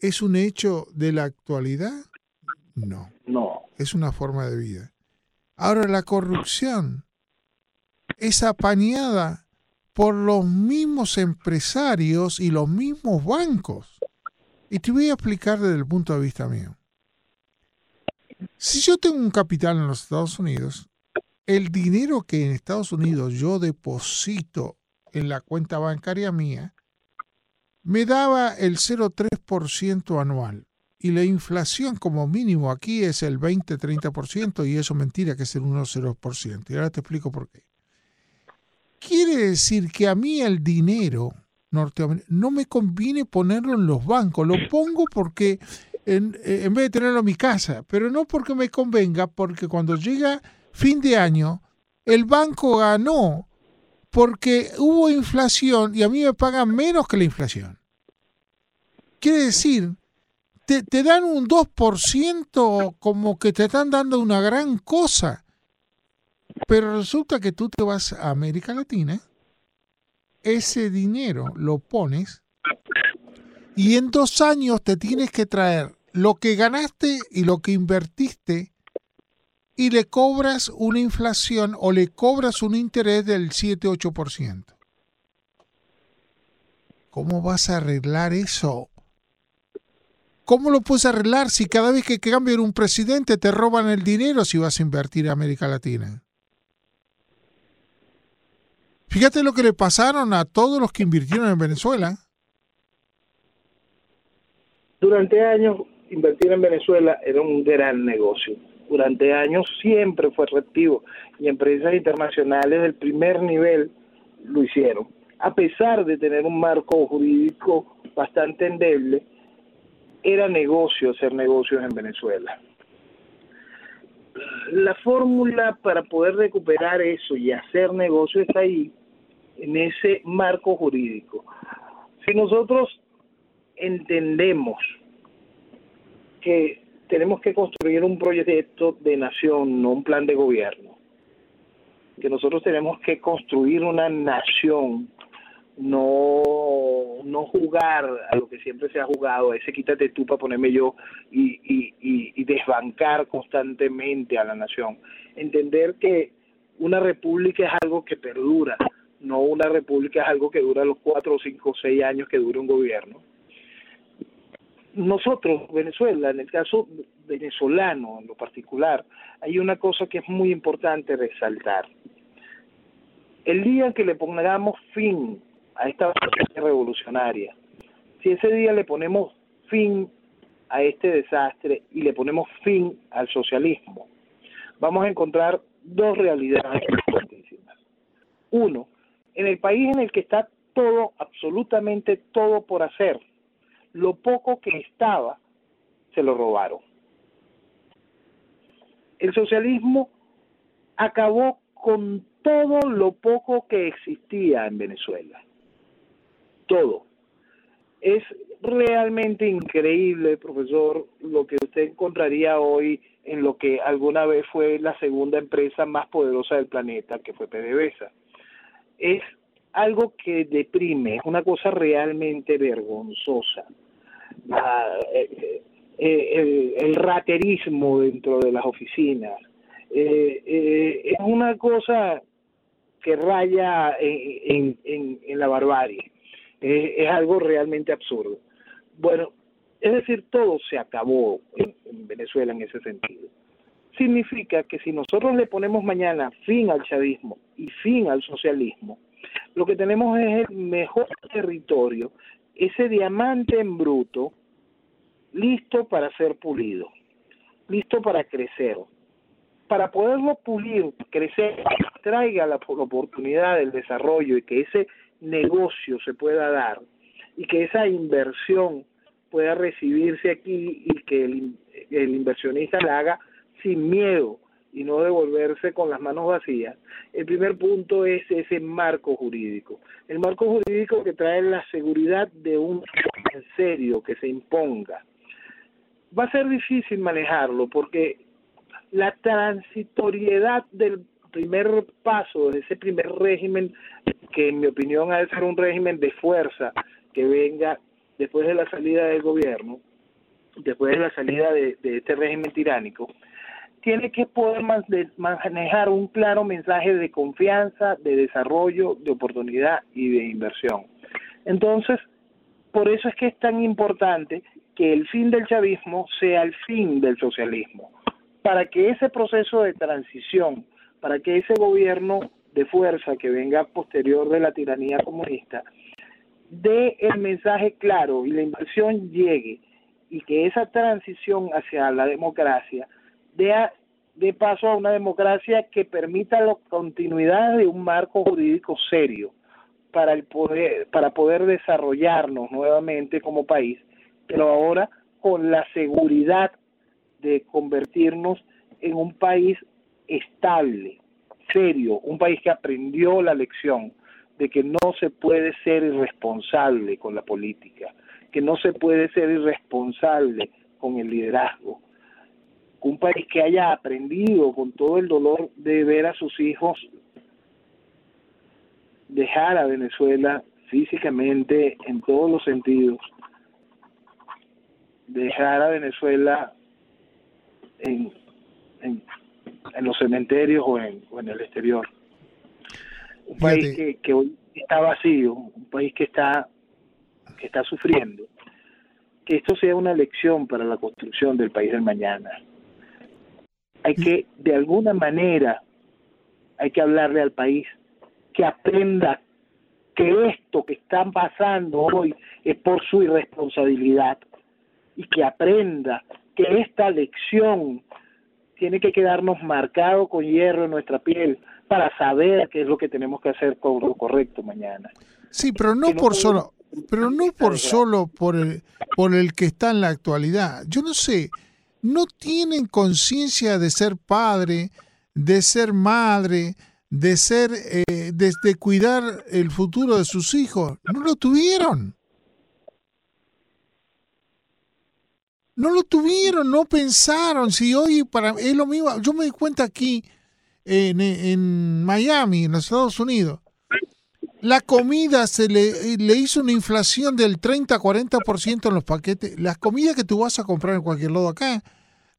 es un hecho de la actualidad? No. No. Es una forma de vida. Ahora, la corrupción es apañada por los mismos empresarios y los mismos bancos. Y te voy a explicar desde el punto de vista mío. Si yo tengo un capital en los Estados Unidos el dinero que en Estados Unidos yo deposito en la cuenta bancaria mía me daba el 0,3% anual. Y la inflación como mínimo aquí es el 20-30% y eso mentira que es el 1,0%. Y ahora te explico por qué. Quiere decir que a mí el dinero no me conviene ponerlo en los bancos. Lo pongo porque en, en vez de tenerlo en mi casa, pero no porque me convenga, porque cuando llega fin de año, el banco ganó porque hubo inflación y a mí me pagan menos que la inflación. Quiere decir, te, te dan un 2% como que te están dando una gran cosa, pero resulta que tú te vas a América Latina, ese dinero lo pones y en dos años te tienes que traer lo que ganaste y lo que invertiste y le cobras una inflación o le cobras un interés del 7-8%. ¿Cómo vas a arreglar eso? ¿Cómo lo puedes arreglar si cada vez que cambian un presidente te roban el dinero si vas a invertir en América Latina? Fíjate lo que le pasaron a todos los que invirtieron en Venezuela. Durante años, invertir en Venezuela era un gran negocio durante años siempre fue reactivo y empresas internacionales del primer nivel lo hicieron. A pesar de tener un marco jurídico bastante endeble, era negocio hacer negocios en Venezuela. La fórmula para poder recuperar eso y hacer negocio está ahí, en ese marco jurídico. Si nosotros entendemos que tenemos que construir un proyecto de nación, no un plan de gobierno. Que nosotros tenemos que construir una nación, no, no jugar a lo que siempre se ha jugado, ese quítate tú para ponerme yo y, y, y desbancar constantemente a la nación. Entender que una república es algo que perdura, no una república es algo que dura los cuatro, cinco, seis años que dura un gobierno nosotros, Venezuela, en el caso venezolano en lo particular, hay una cosa que es muy importante resaltar. El día que le pongamos fin a esta revolucionaria, si ese día le ponemos fin a este desastre y le ponemos fin al socialismo, vamos a encontrar dos realidades importantísimas. Uno, en el país en el que está todo, absolutamente todo por hacer, lo poco que estaba se lo robaron. El socialismo acabó con todo lo poco que existía en Venezuela. Todo. Es realmente increíble, profesor, lo que usted encontraría hoy en lo que alguna vez fue la segunda empresa más poderosa del planeta, que fue PDVSA. Es algo que deprime, es una cosa realmente vergonzosa. Eh, eh, el, raterismo dentro de las oficinas. Eh, es una cosa que raya en, la barbarie. Es algo realmente absurdo. Bueno, es decir, todo se acabó en, Venezuela en ese sentido. Significa que si nosotros le ponemos mañana fin al chavismo y fin al socialismo, lo que tenemos es el mejor territorio ese diamante en bruto listo para ser pulido, listo para crecer. Para poderlo pulir, crecer, traiga la oportunidad del desarrollo y que ese negocio se pueda dar y que esa inversión pueda recibirse aquí y que el, el inversionista la haga sin miedo y no devolverse con las manos vacías, el primer punto es ese marco jurídico. El marco jurídico que trae la seguridad de un en serio que se imponga. Va a ser difícil manejarlo porque la transitoriedad del primer paso, de ese primer régimen, que en mi opinión ha de ser un régimen de fuerza que venga después de la salida del gobierno, después de la salida de este régimen tiránico, tiene que poder manejar un claro mensaje de confianza, de desarrollo, de oportunidad y de inversión. Entonces, por eso es que es tan importante que el fin del chavismo sea el fin del socialismo, para que ese proceso de transición para que ese gobierno de fuerza que venga posterior de la tiranía comunista dé el mensaje claro y la inversión llegue y que esa transición hacia la democracia dé, dé paso a una democracia que permita la continuidad de un marco jurídico serio para el poder para poder desarrollarnos nuevamente como país, pero ahora con la seguridad de convertirnos en un país estable, serio, un país que aprendió la lección de que no se puede ser irresponsable con la política, que no se puede ser irresponsable con el liderazgo. Un país que haya aprendido con todo el dolor de ver a sus hijos dejar a Venezuela físicamente en todos los sentidos, dejar a Venezuela en, en, los cementerios o en, o en el exterior. Un país que, que hoy está vacío, un país que está que está sufriendo, que esto sea una lección para la construcción del país del mañana. Hay que, de alguna manera, hay que hablarle al país que aprenda que esto que están pasando hoy es por su irresponsabilidad y que aprenda que esta lección tiene que quedarnos marcado con hierro en nuestra piel para saber qué es lo que tenemos que hacer con lo correcto mañana. Sí, pero no, por solo pero no por solo por el, por el que está en la actualidad. Yo no sé, no tienen conciencia de ser padre, de ser madre, de ser, eh, de, cuidar el futuro de sus hijos. No lo tuvieron. No lo tuvieron, no pensaron. Si hoy para es lo mismo, yo me di cuenta aquí en, en Miami, en los Estados Unidos, la comida se le, le hizo una inflación del 30-40% en los paquetes. Las comidas que tú vas a comprar en cualquier lado acá,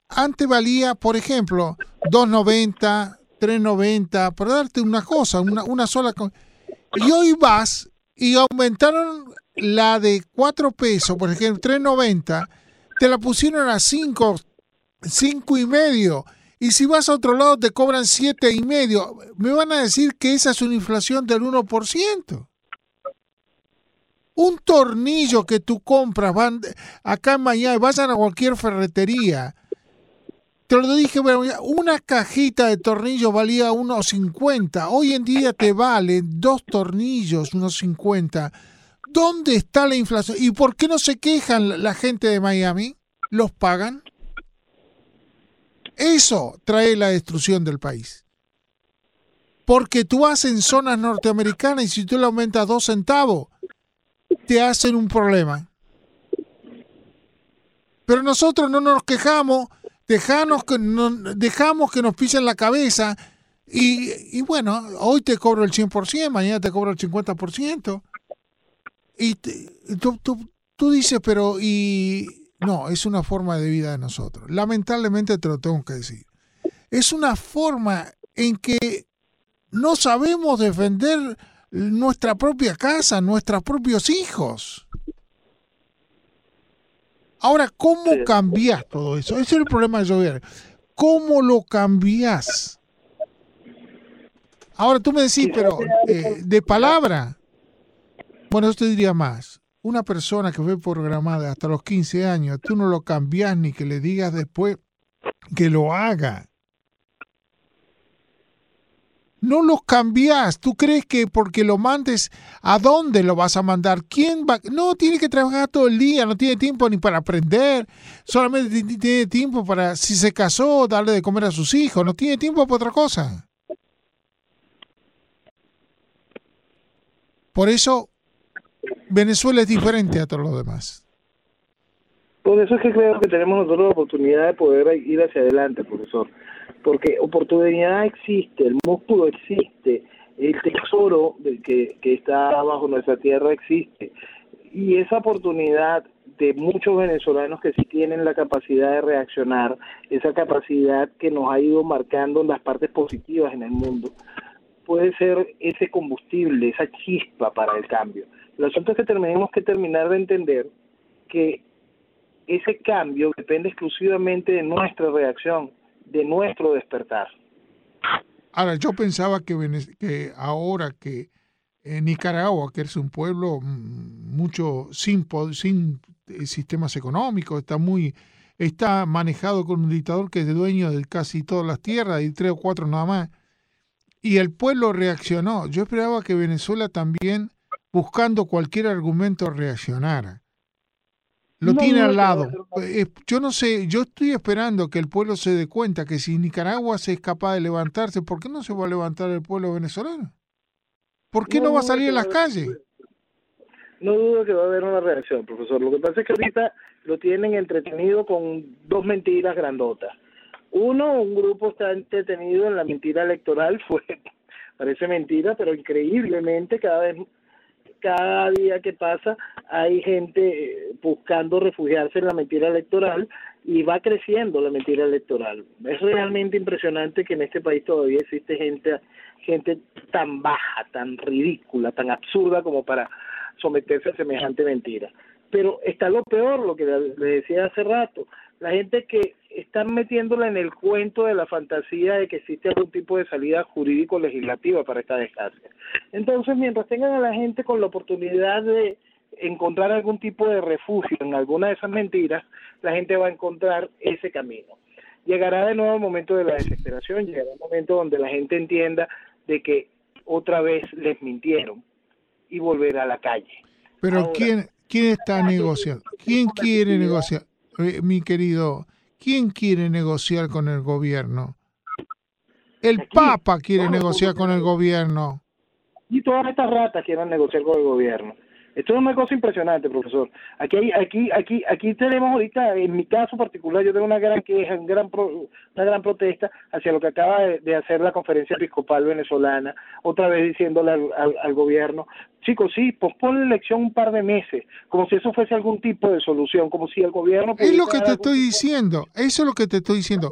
antes valía, por ejemplo, 2.90, 3.90, para darte una cosa, una, una sola cosa. Y hoy vas y aumentaron la de 4 pesos, por ejemplo, 3.90, te la pusieron a 5, 5 y medio. Y si vas a otro lado te cobran siete y medio. Me van a decir que esa es una inflación del 1%. Un tornillo que tú compras van, acá en Miami, vas a cualquier ferretería. Te lo dije, bueno, una cajita de tornillos valía unos 50. Hoy en día te valen dos tornillos, unos 50. ¿Dónde está la inflación? ¿Y por qué no se quejan la gente de Miami? ¿Los pagan? Eso trae la destrucción del país. Porque tú vas en zonas norteamericanas y si tú le aumentas dos centavos, te hacen un problema. Pero nosotros no nos quejamos, dejamos que, dejamos que nos pisen la cabeza y, bueno, hoy te cobro el 100%, mañana te cobro el 50%. Y tú, tú, tú dices, pero ¿y no, es una forma de vida de nosotros. Lamentablemente te lo tengo que decir. Es una forma en que no sabemos defender nuestra propia casa, nuestros propios hijos. Ahora, ¿cómo cambias todo eso? Ese es el problema de llover. ¿Cómo lo cambias? Ahora tú me decís, pero eh, de palabra. Bueno, yo te diría más una persona que fue programada hasta los 15 años, tú no lo cambias ni que le digas después que lo haga. No lo cambias. ¿Tú crees que porque lo mandes, a dónde lo vas a mandar? ¿Quién va? No, tiene que trabajar todo el día, no tiene tiempo ni para aprender. Solamente tiene tiempo para, si se casó, darle de comer a sus hijos. No tiene tiempo para otra cosa. Por eso Venezuela es diferente a todos los demás. Por eso es que creo que tenemos nosotros la oportunidad de poder ir hacia adelante, profesor. Porque oportunidad existe, el músculo existe, el tesoro que, que está bajo nuestra tierra existe. Y esa oportunidad de muchos venezolanos que sí tienen la capacidad de reaccionar, esa capacidad que nos ha ido marcando en las partes positivas en el mundo, puede ser ese combustible, esa chispa para el cambio. El asunto es que tenemos que terminar de entender que ese cambio depende exclusivamente de nuestra reacción, de nuestro despertar. Ahora, yo pensaba que, que ahora que en Nicaragua, que es un pueblo mm, mucho sin, sin eh, sistemas económicos, está muy está manejado con un dictador que es dueño de casi todas las tierras y tres o cuatro nada más. Y el pueblo reaccionó. Yo esperaba que Venezuela también, buscando cualquier argumento, reaccionara. Lo tiene al lado. Eh, yo no sé, yo estoy esperando que el pueblo se dé cuenta que si Nicaragua se es capaz de levantarse, ¿por qué no se va a levantar el pueblo venezolano? ¿Por qué no, va a salir a las calles? No dudo que va a haber una reacción, profesor. Lo que pasa es que ahorita lo tienen entretenido con dos mentiras grandotas. Uno, un grupo está entretenido en la mentira electoral, *laughs* fue parece mentira, pero increíblemente cada vez cada día que pasa hay gente eh, buscando refugiarse en la mentira electoral y va creciendo la mentira electoral. Es realmente impresionante que en este país todavía existe gente gente tan baja, tan ridícula, tan absurda como para someterse a semejante mentira. Pero está lo peor, lo que le decía hace rato, la gente que están metiéndola en el cuento de la fantasía de que existe algún tipo de salida jurídico-legislativa para esta desgracia. Entonces, mientras tengan a la gente con la oportunidad de encontrar algún tipo de refugio en alguna de esas mentiras, la gente va a encontrar ese camino. Llegará de nuevo el momento de la desesperación, llegará el momento donde la gente entienda de que otra vez les mintieron y volver a la calle. Pero ¿quién, ¿quién está negociando? ¿Quién quiere negociar? Eh, mi querido, ¿quién quiere negociar con el gobierno? El Papa quiere negociar con el gobierno. Y todas estas ratas quieren negociar con el gobierno. Esto es una cosa impresionante, profesor. Aquí, hay, aquí, aquí, aquí tenemos ahorita, en mi caso particular, yo tengo una gran queja, una gran, una gran protesta hacia lo que acaba de, hacer la conferencia episcopal venezolana, otra vez diciéndole al, gobierno, chicos, sí, pospon la elección un par de meses, como si eso fuese algún tipo de solución, como si el gobierno... Es lo que te estoy diciendo, eso es lo que te estoy diciendo.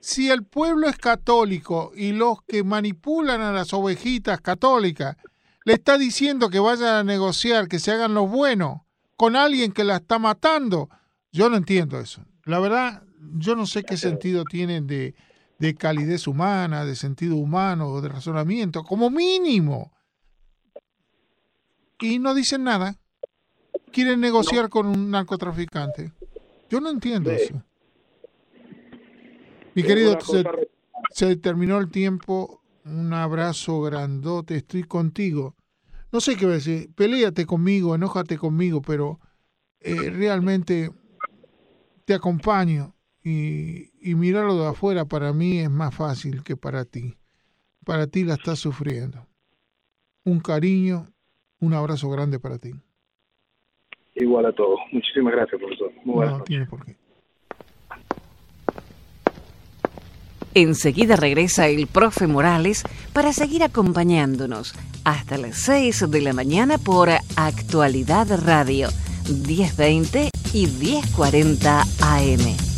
Si el pueblo es católico y los que manipulan a las ovejitas católicas le está diciendo que vayan a negociar, que se hagan los buenos con alguien que la está matando. Yo no entiendo eso. La verdad, yo no sé qué sentido tienen de, de calidez humana, de sentido humano o de razonamiento, como mínimo. Y no dicen nada. Quieren negociar con un narcotraficante. Yo no entiendo eso. Mi querido, se, se terminó el tiempo un abrazo grandote, estoy contigo. No sé qué decir, peleate conmigo, enójate conmigo, pero eh, realmente te acompaño y, y mirarlo de afuera para mí es más fácil que para ti. Para ti la estás sufriendo. Un cariño, un abrazo grande para ti. Igual a todos. Muchísimas gracias, profesor. Muy no, tiene por qué. Enseguida regresa el profe Morales para seguir acompañándonos hasta las 6 de la mañana por Actualidad Radio 1020 y 1040 AM.